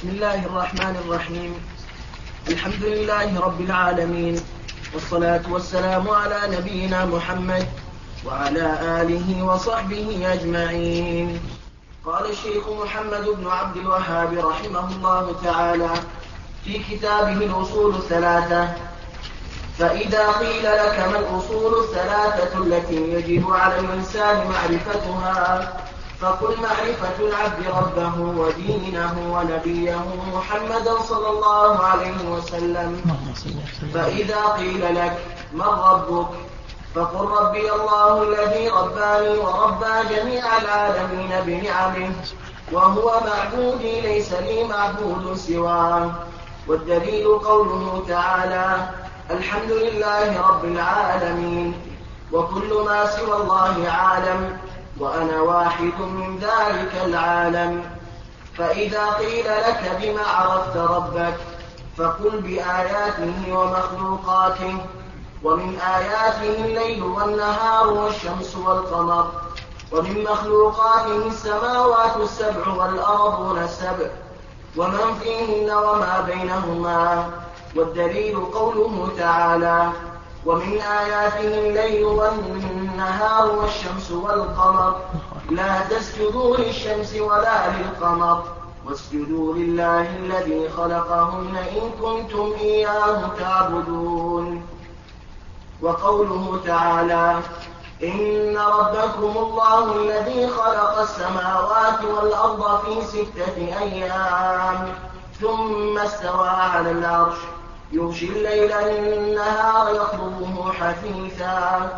بسم الله الرحمن الرحيم. الحمد لله رب العالمين. والصلاة والسلام على نبينا محمد وعلى آله وصحبه أجمعين. قال الشيخ محمد بن عبد الوهاب رحمه الله تعالى في كتابه الأصول الثلاثة فإذا قيل لك ما الأصول الثلاثة التي يجب على الإنسان معرفتها فقل معرفة العبد ربه ودينه ونبيه محمدا صلى الله عليه وسلم. فإذا قيل لك من ربك فقل ربي الله الذي رباني وربى جميع العالمين بنعمه وهو معبودي ليس لي معبود سواه. والدليل قوله تعالى الحمد لله رب العالمين وكل ما سوى الله عالم. وأنا واحد من ذلك العالم. فإذا قيل لك بما عرفت ربك فقل بآياته ومخلوقاته. ومن آياته الليل والنهار والشمس والقمر. ومن مخلوقاته السماوات السبع والأرضون السبع ومن فيهن وما بينهما. والدليل قوله تعالى ومن آياته الليل والنهار والشمس والقمر. لا تسجدوا للشمس ولا للقمر. واسجدوا لله الذي خلقهن إن كنتم إياه تعبدون. وقوله تعالى إن ربكم الله الذي خلق السماوات والأرض في ستة أيام ثم استوى على العرش. يغشي الليل النهار يطلبه حثيثا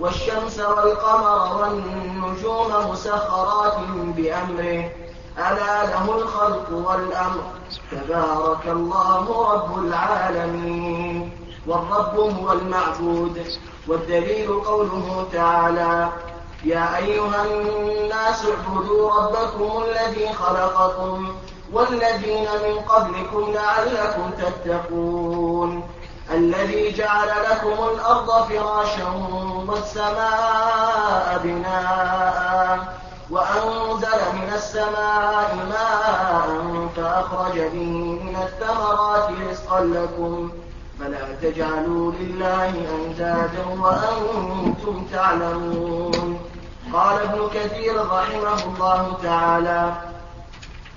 والشمس والقمر والنجوم مسخرات بأمره. ألا له الخلق والأمر. تبارك الله رب العالمين. والرب هو المعبود. والدليل قوله تعالى يا أيها الناس اعبدوا ربكم الذي خلقكم والذين من قبلكم لعلكم تتقون. الذي جعل لكم الأرض فراشا والسماء بناء وأنزل من السماء ماء فأخرج به من الثمرات رزقا لكم. فلا تجعلوا لله أندادا وأنتم تعلمون. قال ابن كثير رحمه الله تعالى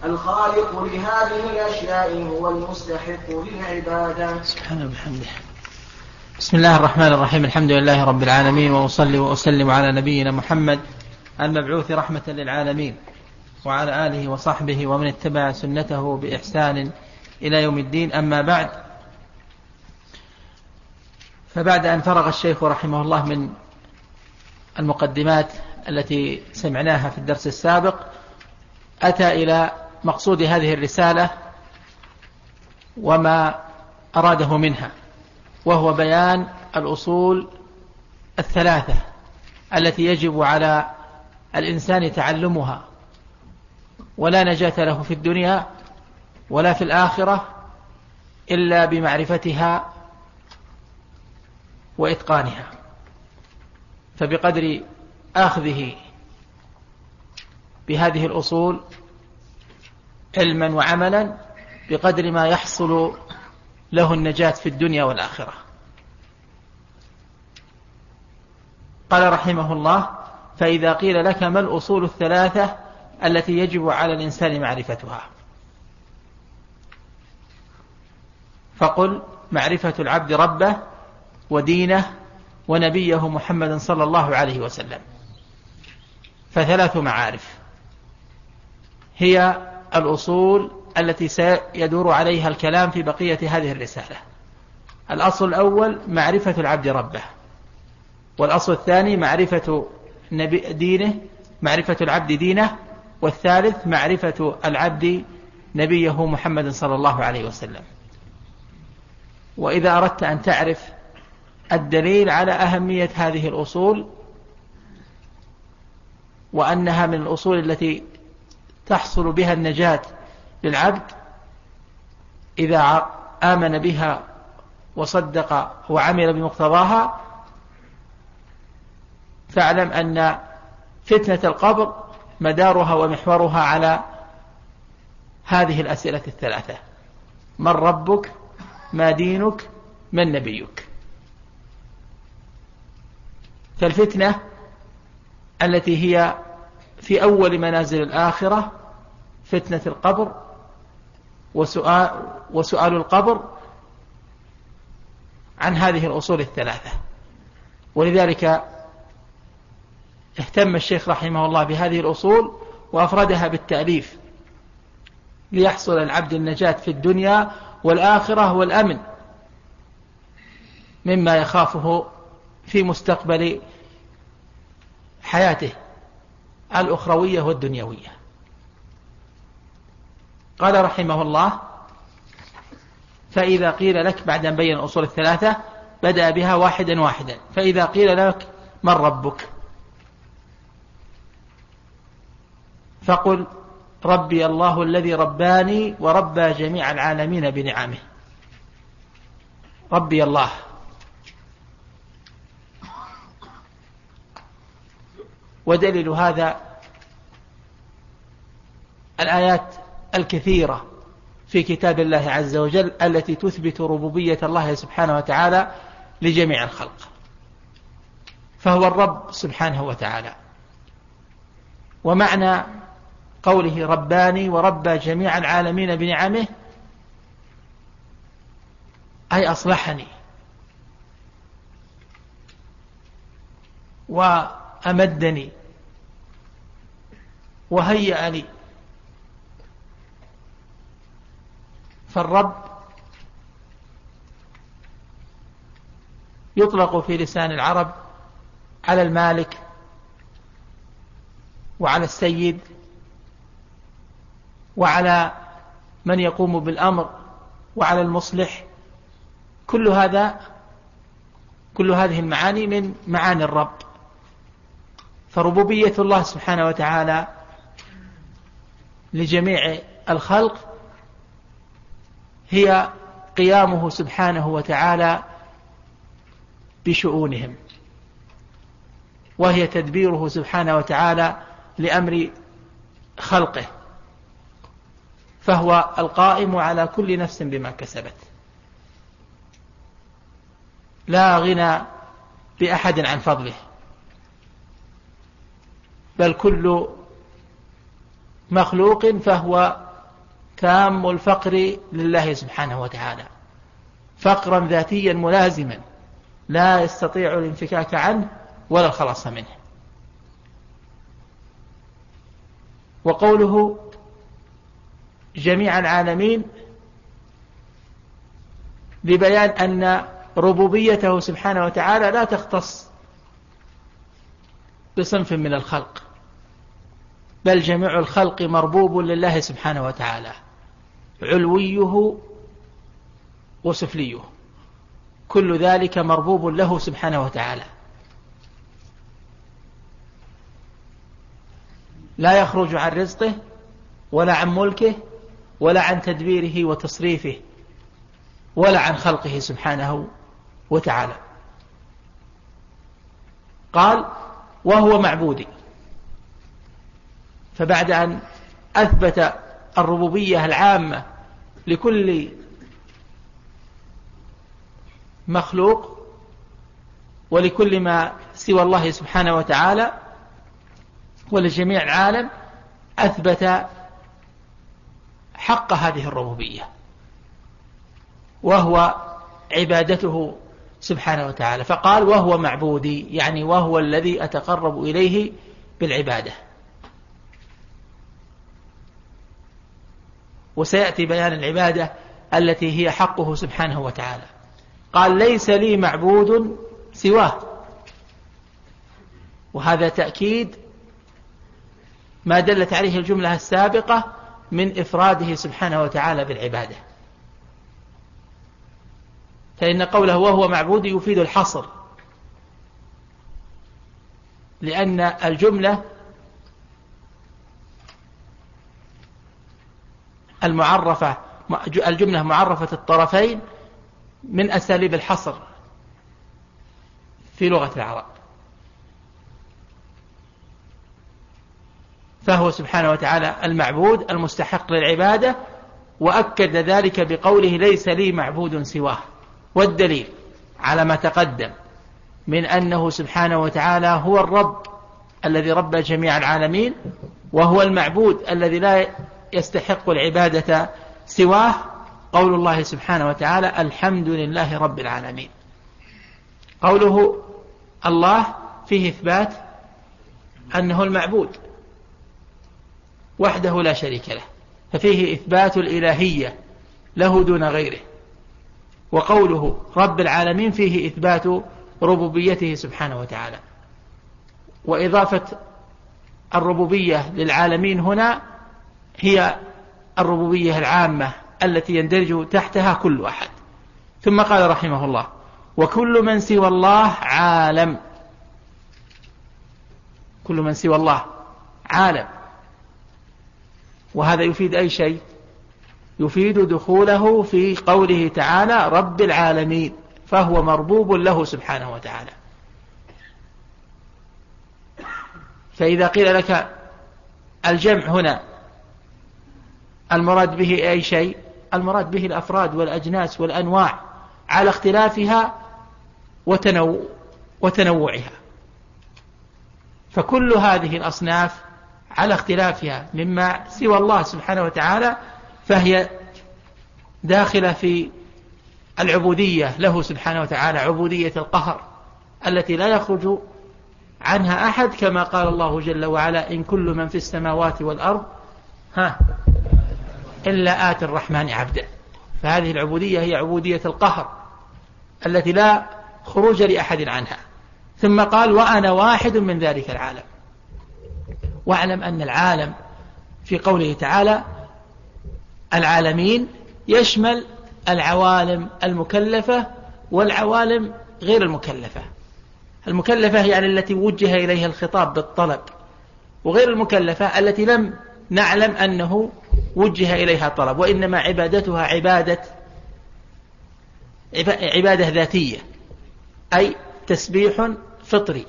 الخالق لهذه الأشياء هو المستحق للعبادة. سبحانه وبحمده بسم الله الرحمن الرحيم. الحمد لله رب العالمين وأصلي وأسلم على نبينا محمد المبعوث رحمة للعالمين وعلى آله وصحبه ومن اتبع سنته بإحسان إلى يوم الدين. أما بعد فبعد أن فرغ الشيخ رحمه الله من المقدمات التي سمعناها في الدرس السابق أتى إلى مقصود هذه الرسالة وما أراده منها وهو بيان الأصول الثلاثة التي يجب على الإنسان تعلمها ولا نجاة له في الدنيا ولا في الآخرة إلا بمعرفتها وإتقانها. فبقدر أخذه بهذه الأصول علما وعملا بقدر ما يحصل له النجاة في الدنيا والآخرة. قال رحمه الله فإذا قيل لك ما الأصول الثلاثة التي يجب على الإنسان معرفتها؟ فقل معرفة العبد ربه ودينه ونبيه محمد صلى الله عليه وسلم. فثلاث معارف. هي الأصول التي سيدور عليها الكلام في بقية هذه الرسالة. الأصل الأول معرفة العبد ربه. والأصل الثاني معرفة دينه معرفة العبد دينه. والثالث معرفة العبد نبيه محمد صلى الله عليه وسلم. وإذا أردت أن تعرف الدليل على أهمية هذه الأصول وأنها من الأصول التي تحصل بها النجاة للعبد إذا آمن بها وصدق وعمل بمقتضاها. فاعلم أن فتنة القبر مدارها ومحورها على هذه الأسئلة الثلاثة. من ربك؟ ما دينك؟ من نبيك. فالفتنة التي هي في أول منازل الآخرة فتنة القبر وسؤال, وسؤال القبر عن هذه الأصول الثلاثة. ولذلك اهتم الشيخ رحمه الله بهذه الأصول وأفردها بالتأليف ليحصل العبد النجاة في الدنيا والآخرة والأمن مما يخافه في مستقبل حياته. الأخروية والدنيوية. قال رحمه الله فإذا قيل لك بعد أن بين الأصول الثلاثة بدأ بها واحدا واحدا فإذا قيل لك من ربك؟ فقل ربي الله الذي رباني وربى جميع العالمين بنعمه. ربي الله. ودليل هذا الآيات الكثيرة في كتاب الله عز وجل التي تثبت ربوبية الله سبحانه وتعالى لجميع الخلق. فهو الرب سبحانه وتعالى. ومعنى قوله رباني وربى جميع العالمين بنعمه أي أصلحني. وأمدني وهيأ لي. فالرب يطلق في لسان العرب على المالك وعلى السيد وعلى من يقوم بالأمر وعلى المصلح. كل هذا كل هذه المعاني من معاني الرب. فربوبية الله سبحانه وتعالى لجميع الخلق هي قيامه سبحانه وتعالى بشؤونهم وهي تدبيره سبحانه وتعالى لأمر خلقه فهو القائم على كل نفس بما كسبت. لا غنى بأحد عن فضله. بل كل مخلوق فهو تام الفقر لله سبحانه وتعالى. فقرا ذاتيا ملازما لا يستطيع الانفكاك عنه ولا الخلاص منه. وقوله جميع العالمين لبيان أن ربوبيته سبحانه وتعالى لا تختص بصنف من الخلق. بل جميع الخلق مربوب لله سبحانه وتعالى. علويه وسفليه. كل ذلك مربوب له سبحانه وتعالى. لا يخرج عن رزقه ولا عن ملكه ولا عن تدبيره وتصريفه ولا عن خلقه سبحانه وتعالى. قال وهو معبودي. فبعد أن أثبت الربوبية العامة لكل مخلوق ولكل ما سوى الله سبحانه وتعالى ولجميع العالم أثبت حق هذه الربوبية وهو عبادته سبحانه وتعالى. فقال وهو معبودي يعني وهو الذي أتقرب إليه بالعبادة. وسيأتي بيان العبادة التي هي حقه سبحانه وتعالى. قال ليس لي معبود سواه. وهذا تأكيد ما دلت عليه الجملة السابقة من إفراده سبحانه وتعالى بالعبادة. فإن قوله وهو معبود يفيد الحصر لأن الجملة المعرفة الجملة معرفة الطرفين من أساليب الحصر في لغة العرب. فهو سبحانه وتعالى المعبود المستحق للعبادة وأكد ذلك بقوله ليس لي معبود سواه. والدليل على ما تقدم من أنه سبحانه وتعالى هو الرب الذي رب جميع العالمين وهو المعبود الذي لا يستحق العبادة سواه قول الله سبحانه وتعالى الحمد لله رب العالمين. قوله الله فيه إثبات أنه المعبود وحده لا شريك له ففيه إثبات الإلهية له دون غيره. وقوله رب العالمين فيه إثبات ربوبيته سبحانه وتعالى. وإضافة الربوبية للعالمين هنا هي الربوبية العامة التي يندرج تحتها كل أحد. ثم قال رحمه الله وكل من سوى الله عالم. كل من سوى الله عالم. وهذا يفيد أي شيء؟ يفيد دخوله في قوله تعالى رب العالمين فهو مربوب له سبحانه وتعالى. فإذا قيل لك الجمع هنا المراد به أي شيء؟ المراد به الأفراد والأجناس والأنواع على اختلافها وتنوع وتنوعها. فكل هذه الأصناف على اختلافها مما سوى الله سبحانه وتعالى فهي داخلة في العبودية له سبحانه وتعالى عبودية القهر التي لا يخرج عنها أحد كما قال الله جل وعلا إن كل من في السماوات والأرض ها إلا آت الرحمن عبدا. فهذه العبودية هي عبودية القهر التي لا خروج لأحد عنها. ثم قال وأنا واحد من ذلك العالم. واعلم أن العالم في قوله تعالى العالمين يشمل العوالم المكلفة والعوالم غير المكلفة. المكلفة يعني التي وجه إليها الخطاب بالطلب وغير المكلفة التي لم نعلم أنه وجه إليها طلب وإنما عبادتها عبادة عبادة ذاتية أي تسبيح فطري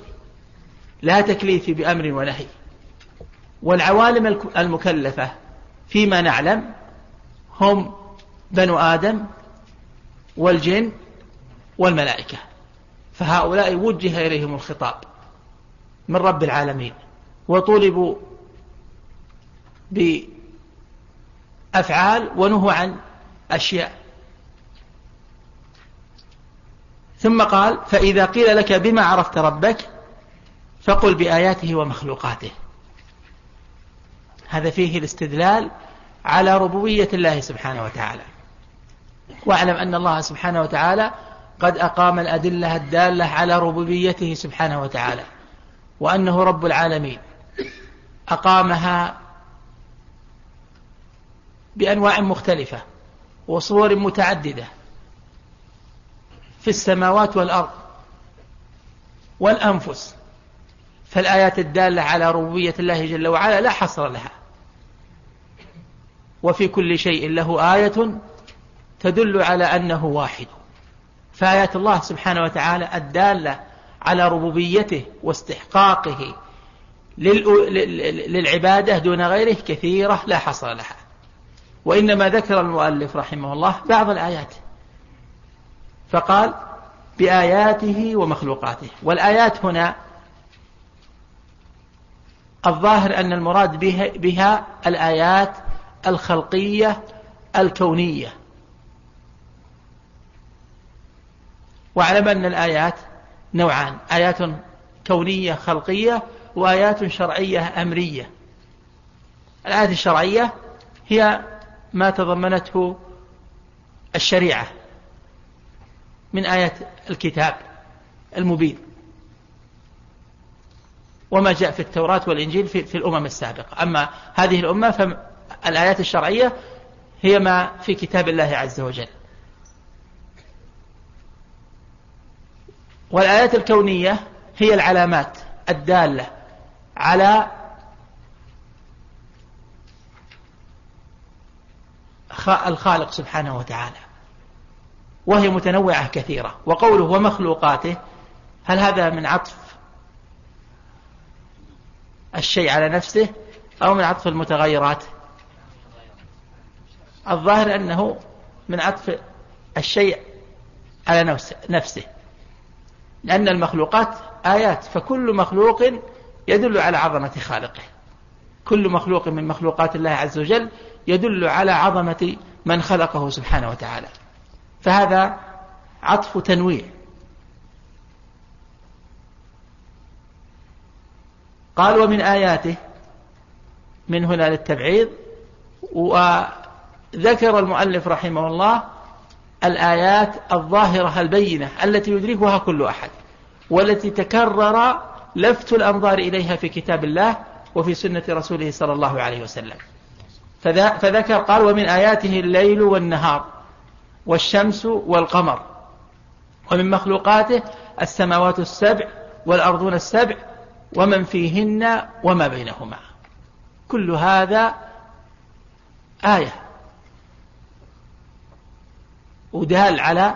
لا تكليف بأمر ونهي. والعوالم المكلفة فيما نعلم هم بنو آدم والجن والملائكة. فهؤلاء وجه إليهم الخطاب من رب العالمين. وطلبوا بأفعال ونهوا عن أشياء. ثم قال فإذا قيل لك بما عرفت ربك فقل بآياته ومخلوقاته. هذا فيه الاستدلال على ربوبية الله سبحانه وتعالى. واعلم أن الله سبحانه وتعالى قد أقام الأدلة الدالة على ربوبيته سبحانه وتعالى وأنه رب العالمين. أقامها بأنواع مختلفة وصور متعددة في السماوات والأرض والأنفس. فالآيات الدالة على ربوبية الله جل وعلا لا حصر لها. وفي كل شيء له آية تدل على أنه واحد. فآيات الله سبحانه وتعالى الدالة على ربوبيته واستحقاقه للعبادة دون غيره كثيرة لا حصر لها. وإنما ذكر المؤلف رحمه الله بعض الآيات. فقال بآياته ومخلوقاته. والآيات هنا الظاهر أن المراد بها الآيات الخلقية الكونية. واعلم أن الآيات نوعان. آيات كونية خلقية وآيات شرعية أمرية. الآيات الشرعية هي ما تضمنته الشريعة من آيات الكتاب المبين. وما جاء في التوراة والإنجيل في, في الأمم السابقة. أما هذه الأمة فالآيات الشرعية هي ما في كتاب الله عز وجل. والآيات الكونية هي العلامات الدالة على الخالق سبحانه وتعالى. وهي متنوعة كثيرة. وقوله ومخلوقاته هل هذا من عطف الشيء على نفسه أو من عطف المتغيرات؟ الظاهر أنه من عطف الشيء على نفسه. لأن المخلوقات آيات فكل مخلوق يدل على عظمة خالقه. كل مخلوق من مخلوقات الله عز وجل يدل على عظمة من خلقه سبحانه وتعالى. فهذا عطف تنويع. قال ومن آياته من هنا للتبعيض. وذكر المؤلف رحمه الله الآيات الظاهرة البينة التي يدركها كل أحد والتي تكرر لفت الأنظار إليها في كتاب الله وفي سنة رسوله صلى الله عليه وسلم. فذكر قال ومن آياته الليل والنهار والشمس والقمر. ومن مخلوقاته السماوات السبع والأرضون السبع ومن فيهن وما بينهما. كل هذا آية ودال على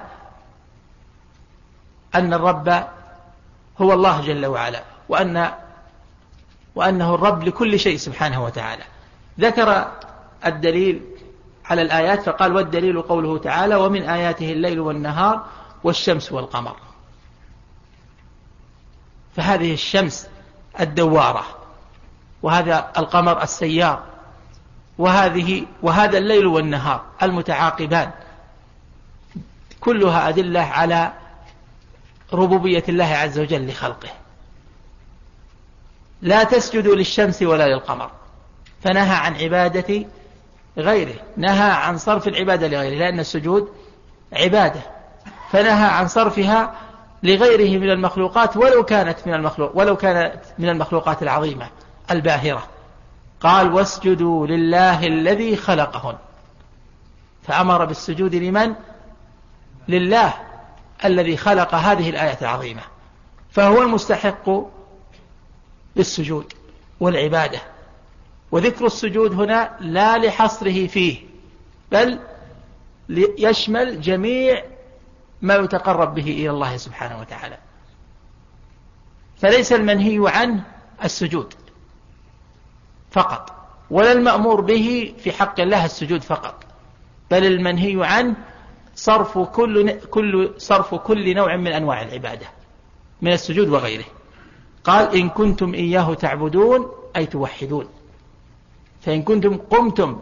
أن الرب هو الله جل وعلا وأن وأنه الرب لكل شيء سبحانه وتعالى. ذكر الدليل على الآيات فقال والدليل قوله تعالى ومن آياته الليل والنهار والشمس والقمر. فهذه الشمس الدوارة وهذا القمر السيار وهذه وهذا الليل والنهار المتعاقبان. كلها أدلة على ربوبية الله عز وجل لخلقه. لا تسجدوا للشمس ولا للقمر. فنهى عن عبادة غيره. نهى عن صرف العبادة لغيره لأن السجود عبادة. فنهى عن صرفها لغيره من المخلوقات ولو كانت من المخلوق ولو كانت من المخلوقات العظيمة الباهرة. قال واسجدوا لله الذي خلقهن فأمر بالسجود لمن؟ لله الذي خلق هذه الآية العظيمة. فهو المستحق للسجود والعبادة. وذكر السجود هنا لا لحصره فيه بل يشمل جميع ما يتقرب به إلى الله سبحانه وتعالى. فليس المنهي عنه السجود فقط ولا المأمور به في حق الله السجود فقط بل المنهي عنه صرف كل كل صرف كل نوع من أنواع العبادة من السجود وغيره. قال إن كنتم إياه تعبدون أي توحدون. فإن كنتم قمتم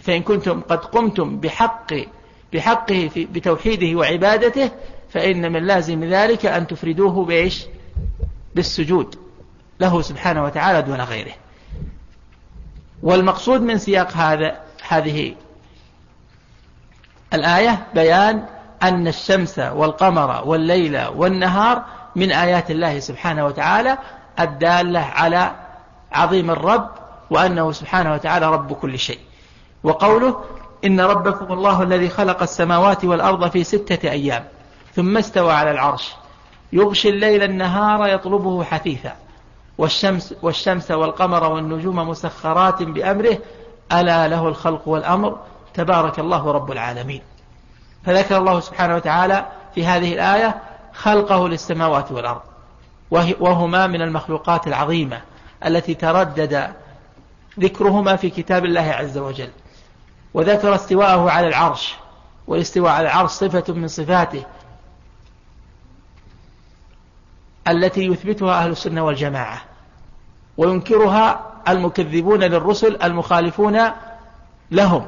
فإن كنتم قد قمتم بحق بحقه في بتوحيده وعبادته فإن من لازم ذلك أن تفردوه بإيش بالسجود له سبحانه وتعالى دون غيره. والمقصود من سياق هذا هذه الآية بيان أن الشمس والقمر والليل والنهار من آيات الله سبحانه وتعالى الدالة على عظيم الرب وأنه سبحانه وتعالى رب كل شيء. وقوله إن ربكم الله الذي خلق السماوات والأرض في ستة أيام ثم استوى على العرش. يغشي الليل النهار يطلبه حثيثا. والشمس, والشمس والقمر والنجوم مسخرات بأمره. ألا له الخلق والأمر. تبارك الله رب العالمين. فذكر الله سبحانه وتعالى في هذه الآية خلقه للسماوات والأرض. وهما من المخلوقات العظيمة التي تردد ذكرهما في كتاب الله عز وجل. وذكر استواءه على العرش والاستواء على العرش صفة من صفاته التي يثبتها أهل السنة والجماعة. وينكرها المكذبون للرسل المخالفون لهم.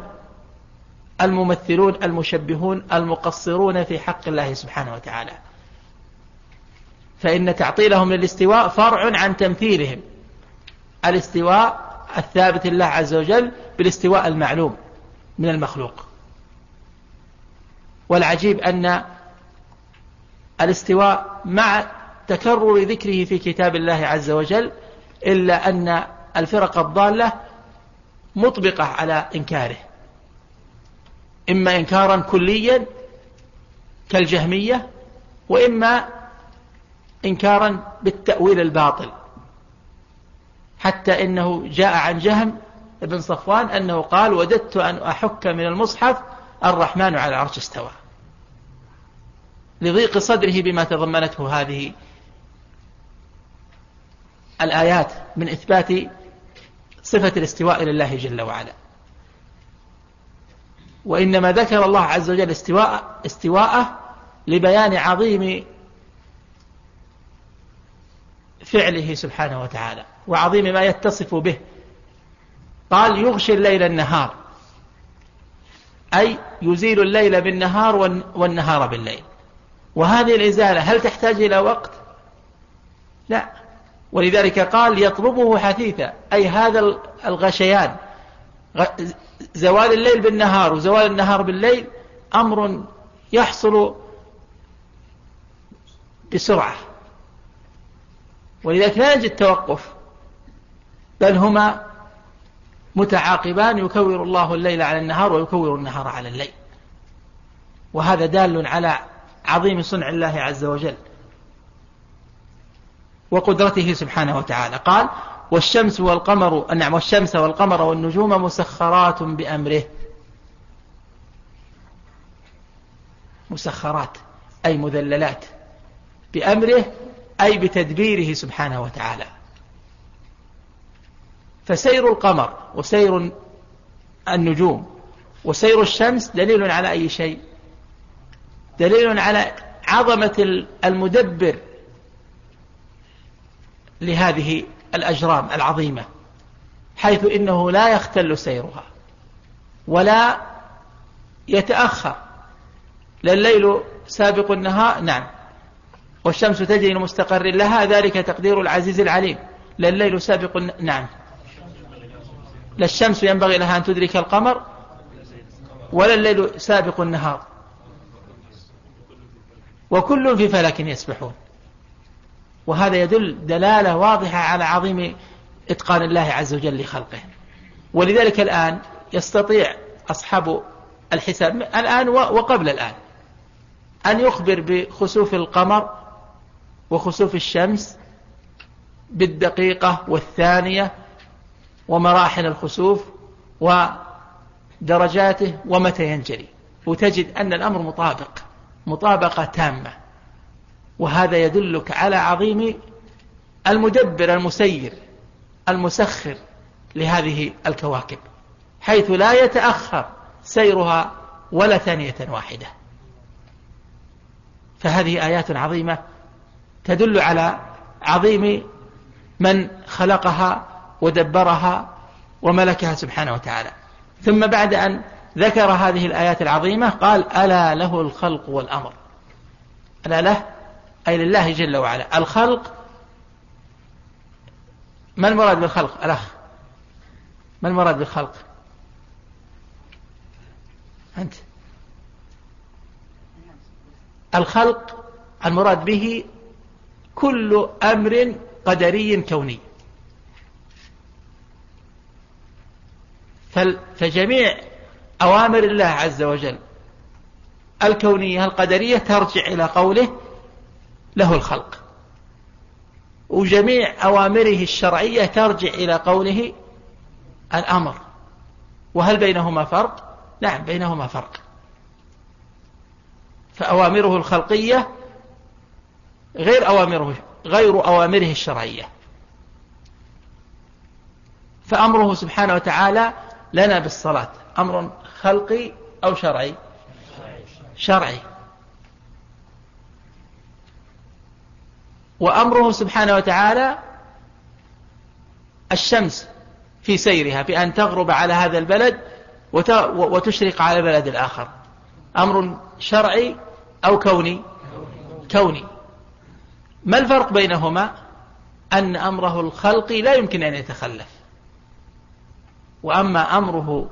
الممثلون المشبهون المقصرون في حق الله سبحانه وتعالى. فإن تعطيلهم للاستواء فرع عن تمثيلهم. الاستواء الثابت لله عز وجل بالاستواء المعلوم من المخلوق. والعجيب أن الاستواء مع تكرر ذكره في كتاب الله عز وجل إلا أن الفرق الضالة مطبقة على إنكاره. إما إنكارا كليا كالجهمية وإما إنكارا بالتأويل الباطل. حتى إنه جاء عن جهم بن صفوان أنه قال وددت أن أحك من المصحف الرحمن على العرش استوى. لضيق صدره بما تضمنته هذه الآيات من إثبات صفة الاستواء لله جل وعلا. وإنما ذكر الله عز وجل استواء استواءه لبيان عظيم فعله سبحانه وتعالى وعظيم ما يتصف به. قال يغشي الليل النهار. أي يزيل الليل بالنهار والنهار بالليل. وهذه الإزالة هل تحتاج إلى وقت؟ لا. ولذلك قال يطلبه حثيثا. أي هذا الغشيان. زوال الليل بالنهار وزوال النهار بالليل أمر يحصل بسرعة. ولذلك لا يجد توقف بل هما متعاقبان يكور الله الليل على النهار ويكور النهار على الليل. وهذا دال على عظيم صنع الله عز وجل وقدرته سبحانه وتعالى. قال والشمس والقمر نعم والشمس والقمر والنجوم مسخرات بأمره. مسخرات أي مذللات بأمره أي بتدبيره سبحانه وتعالى. فسير القمر وسير النجوم وسير الشمس دليل على أي شيء؟ دليل على عظمة المدبر لهذه الأجرام العظيمة حيث إنه لا يختل سيرها ولا يتأخر. لا الليل سابق النهار نعم. والشمس تجري لمستقر لها ذلك تقدير العزيز العليم. لا الليل سابق نعم. لا الشمس ينبغي لها أن تدرك القمر ولا الليل سابق النهار. وكل في فلك يسبحون. وهذا يدل دلالة واضحة على عظيم إتقان الله عز وجل لخلقه. ولذلك الآن يستطيع أصحاب الحساب الآن وقبل الآن أن يخبر بخسوف القمر وخسوف الشمس بالدقيقة والثانية ومراحل الخسوف ودرجاته ومتى ينجلي وتجد أن الأمر مطابق مطابقة تامة. وهذا يدلك على عظيم المدبر المسير المسخر لهذه الكواكب حيث لا يتأخر سيرها ولا ثانية واحدة. فهذه آيات عظيمة تدل على عظيم من خلقها ودبرها وملكها سبحانه وتعالى. ثم بعد أن ذكر هذه الآيات العظيمة قال ألا له الخلق والأمر. ألا له أي لله جل وعلا. الخلق ما المراد بالخلق؟ الأخ ما المراد بالخلق؟ أنت. الخلق المراد به كل أمر قدري كوني. فجميع أوامر الله عز وجل الكونية القدرية ترجع إلى قوله له الخلق. وجميع أوامره الشرعية ترجع إلى قوله الأمر. وهل بينهما فرق؟ نعم بينهما فرق. فأوامره الخلقية غير أوامره غير أوامره الشرعية. فأمره سبحانه وتعالى لنا بالصلاة. أمر خلقي أو شرعي؟ شرعي. وأمره سبحانه وتعالى الشمس في سيرها بأن تغرب على هذا البلد وتشرق على البلد الآخر. أمر شرعي أو كوني؟ كوني. ما الفرق بينهما؟ أن أمره الخلقي لا يمكن أن يتخلف. وأما أمره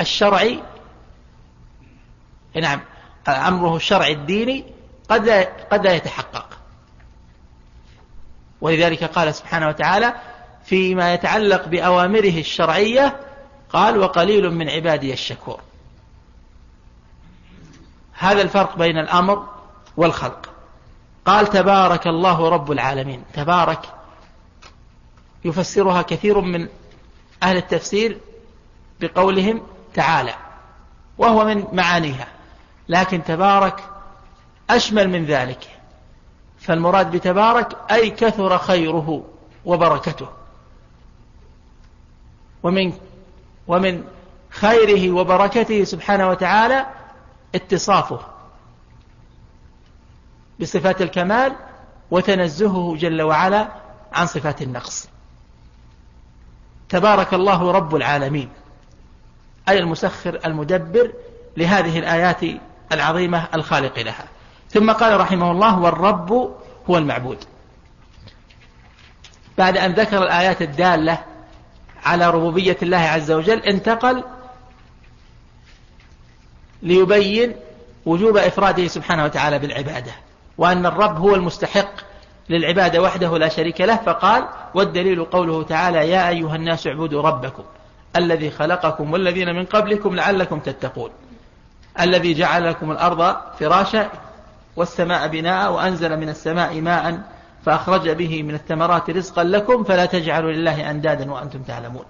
الشرعي نعم أمره الشرعي الديني قد لا, قد لا يتحقق. ولذلك قال سبحانه وتعالى فيما يتعلق بأوامره الشرعية قال وقليل من عبادي الشكور. هذا الفرق بين الأمر والخلق. قال تبارك الله رب العالمين. تبارك يفسرها كثير من أهل التفسير بقولهم تعالى وهو من معانيها لكن تبارك أشمل من ذلك. فالمراد بتبارك أي كثر خيره وبركته. ومن ومن خيره وبركته سبحانه وتعالى اتصافه. بصفات الكمال وتنزهه جل وعلا عن صفات النقص. تبارك الله رب العالمين أي المسخر المدبر لهذه الآيات العظيمة الخالق لها. ثم قال رحمه الله والرب هو المعبود. بعد أن ذكر الآيات الدالة على ربوبية الله عز وجل انتقل ليبين وجوب إفراده سبحانه وتعالى بالعبادة. وأن الرب هو المستحق للعبادة وحده لا شريك له فقال والدليل قوله تعالى يا أيها الناس اعبدوا ربكم الذي خلقكم والذين من قبلكم لعلكم تتقون الذي جعل لكم الأرض فراشا والسماء بناء وأنزل من السماء ماء فأخرج به من الثمرات رزقا لكم فلا تجعلوا لله أندادا وأنتم تعلمون.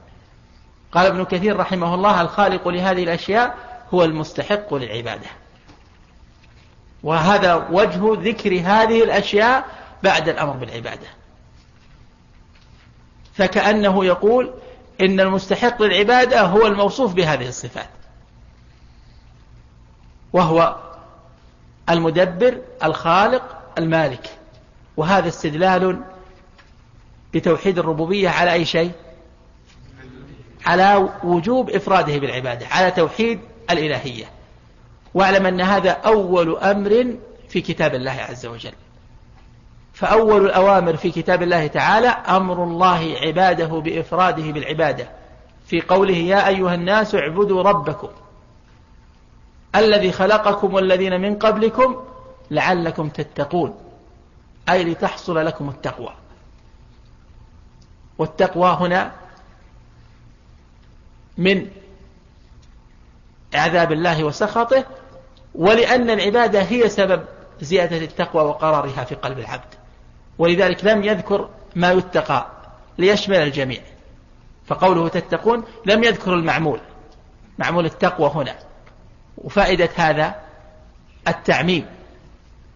قال ابن كثير رحمه الله الخالق لهذه الأشياء هو المستحق للعبادة. وهذا وجه ذكر هذه الأشياء بعد الأمر بالعبادة. فكأنه يقول إن المستحق للعبادة هو الموصوف بهذه الصفات. وهو المدبر الخالق المالك. وهذا استدلال بتوحيد الربوبية على أي شيء؟ على وجوب إفراده بالعبادة على توحيد الإلهية. واعلم أن هذا أول أمر في كتاب الله عز وجل. فأول الأوامر في كتاب الله تعالى أمر الله عباده بإفراده بالعبادة. في قوله يا أيها الناس اعبدوا ربكم الذي خلقكم والذين من قبلكم لعلكم تتقون أي لتحصل لكم التقوى. والتقوى هنا من عذاب الله وسخطه ولأن العبادة هي سبب زيادة التقوى وقرارها في قلب العبد. ولذلك لم يذكر ما يتقى ليشمل الجميع. فقوله تتقون لم يذكر المعمول. معمول التقوى هنا. وفائدة هذا التعميم.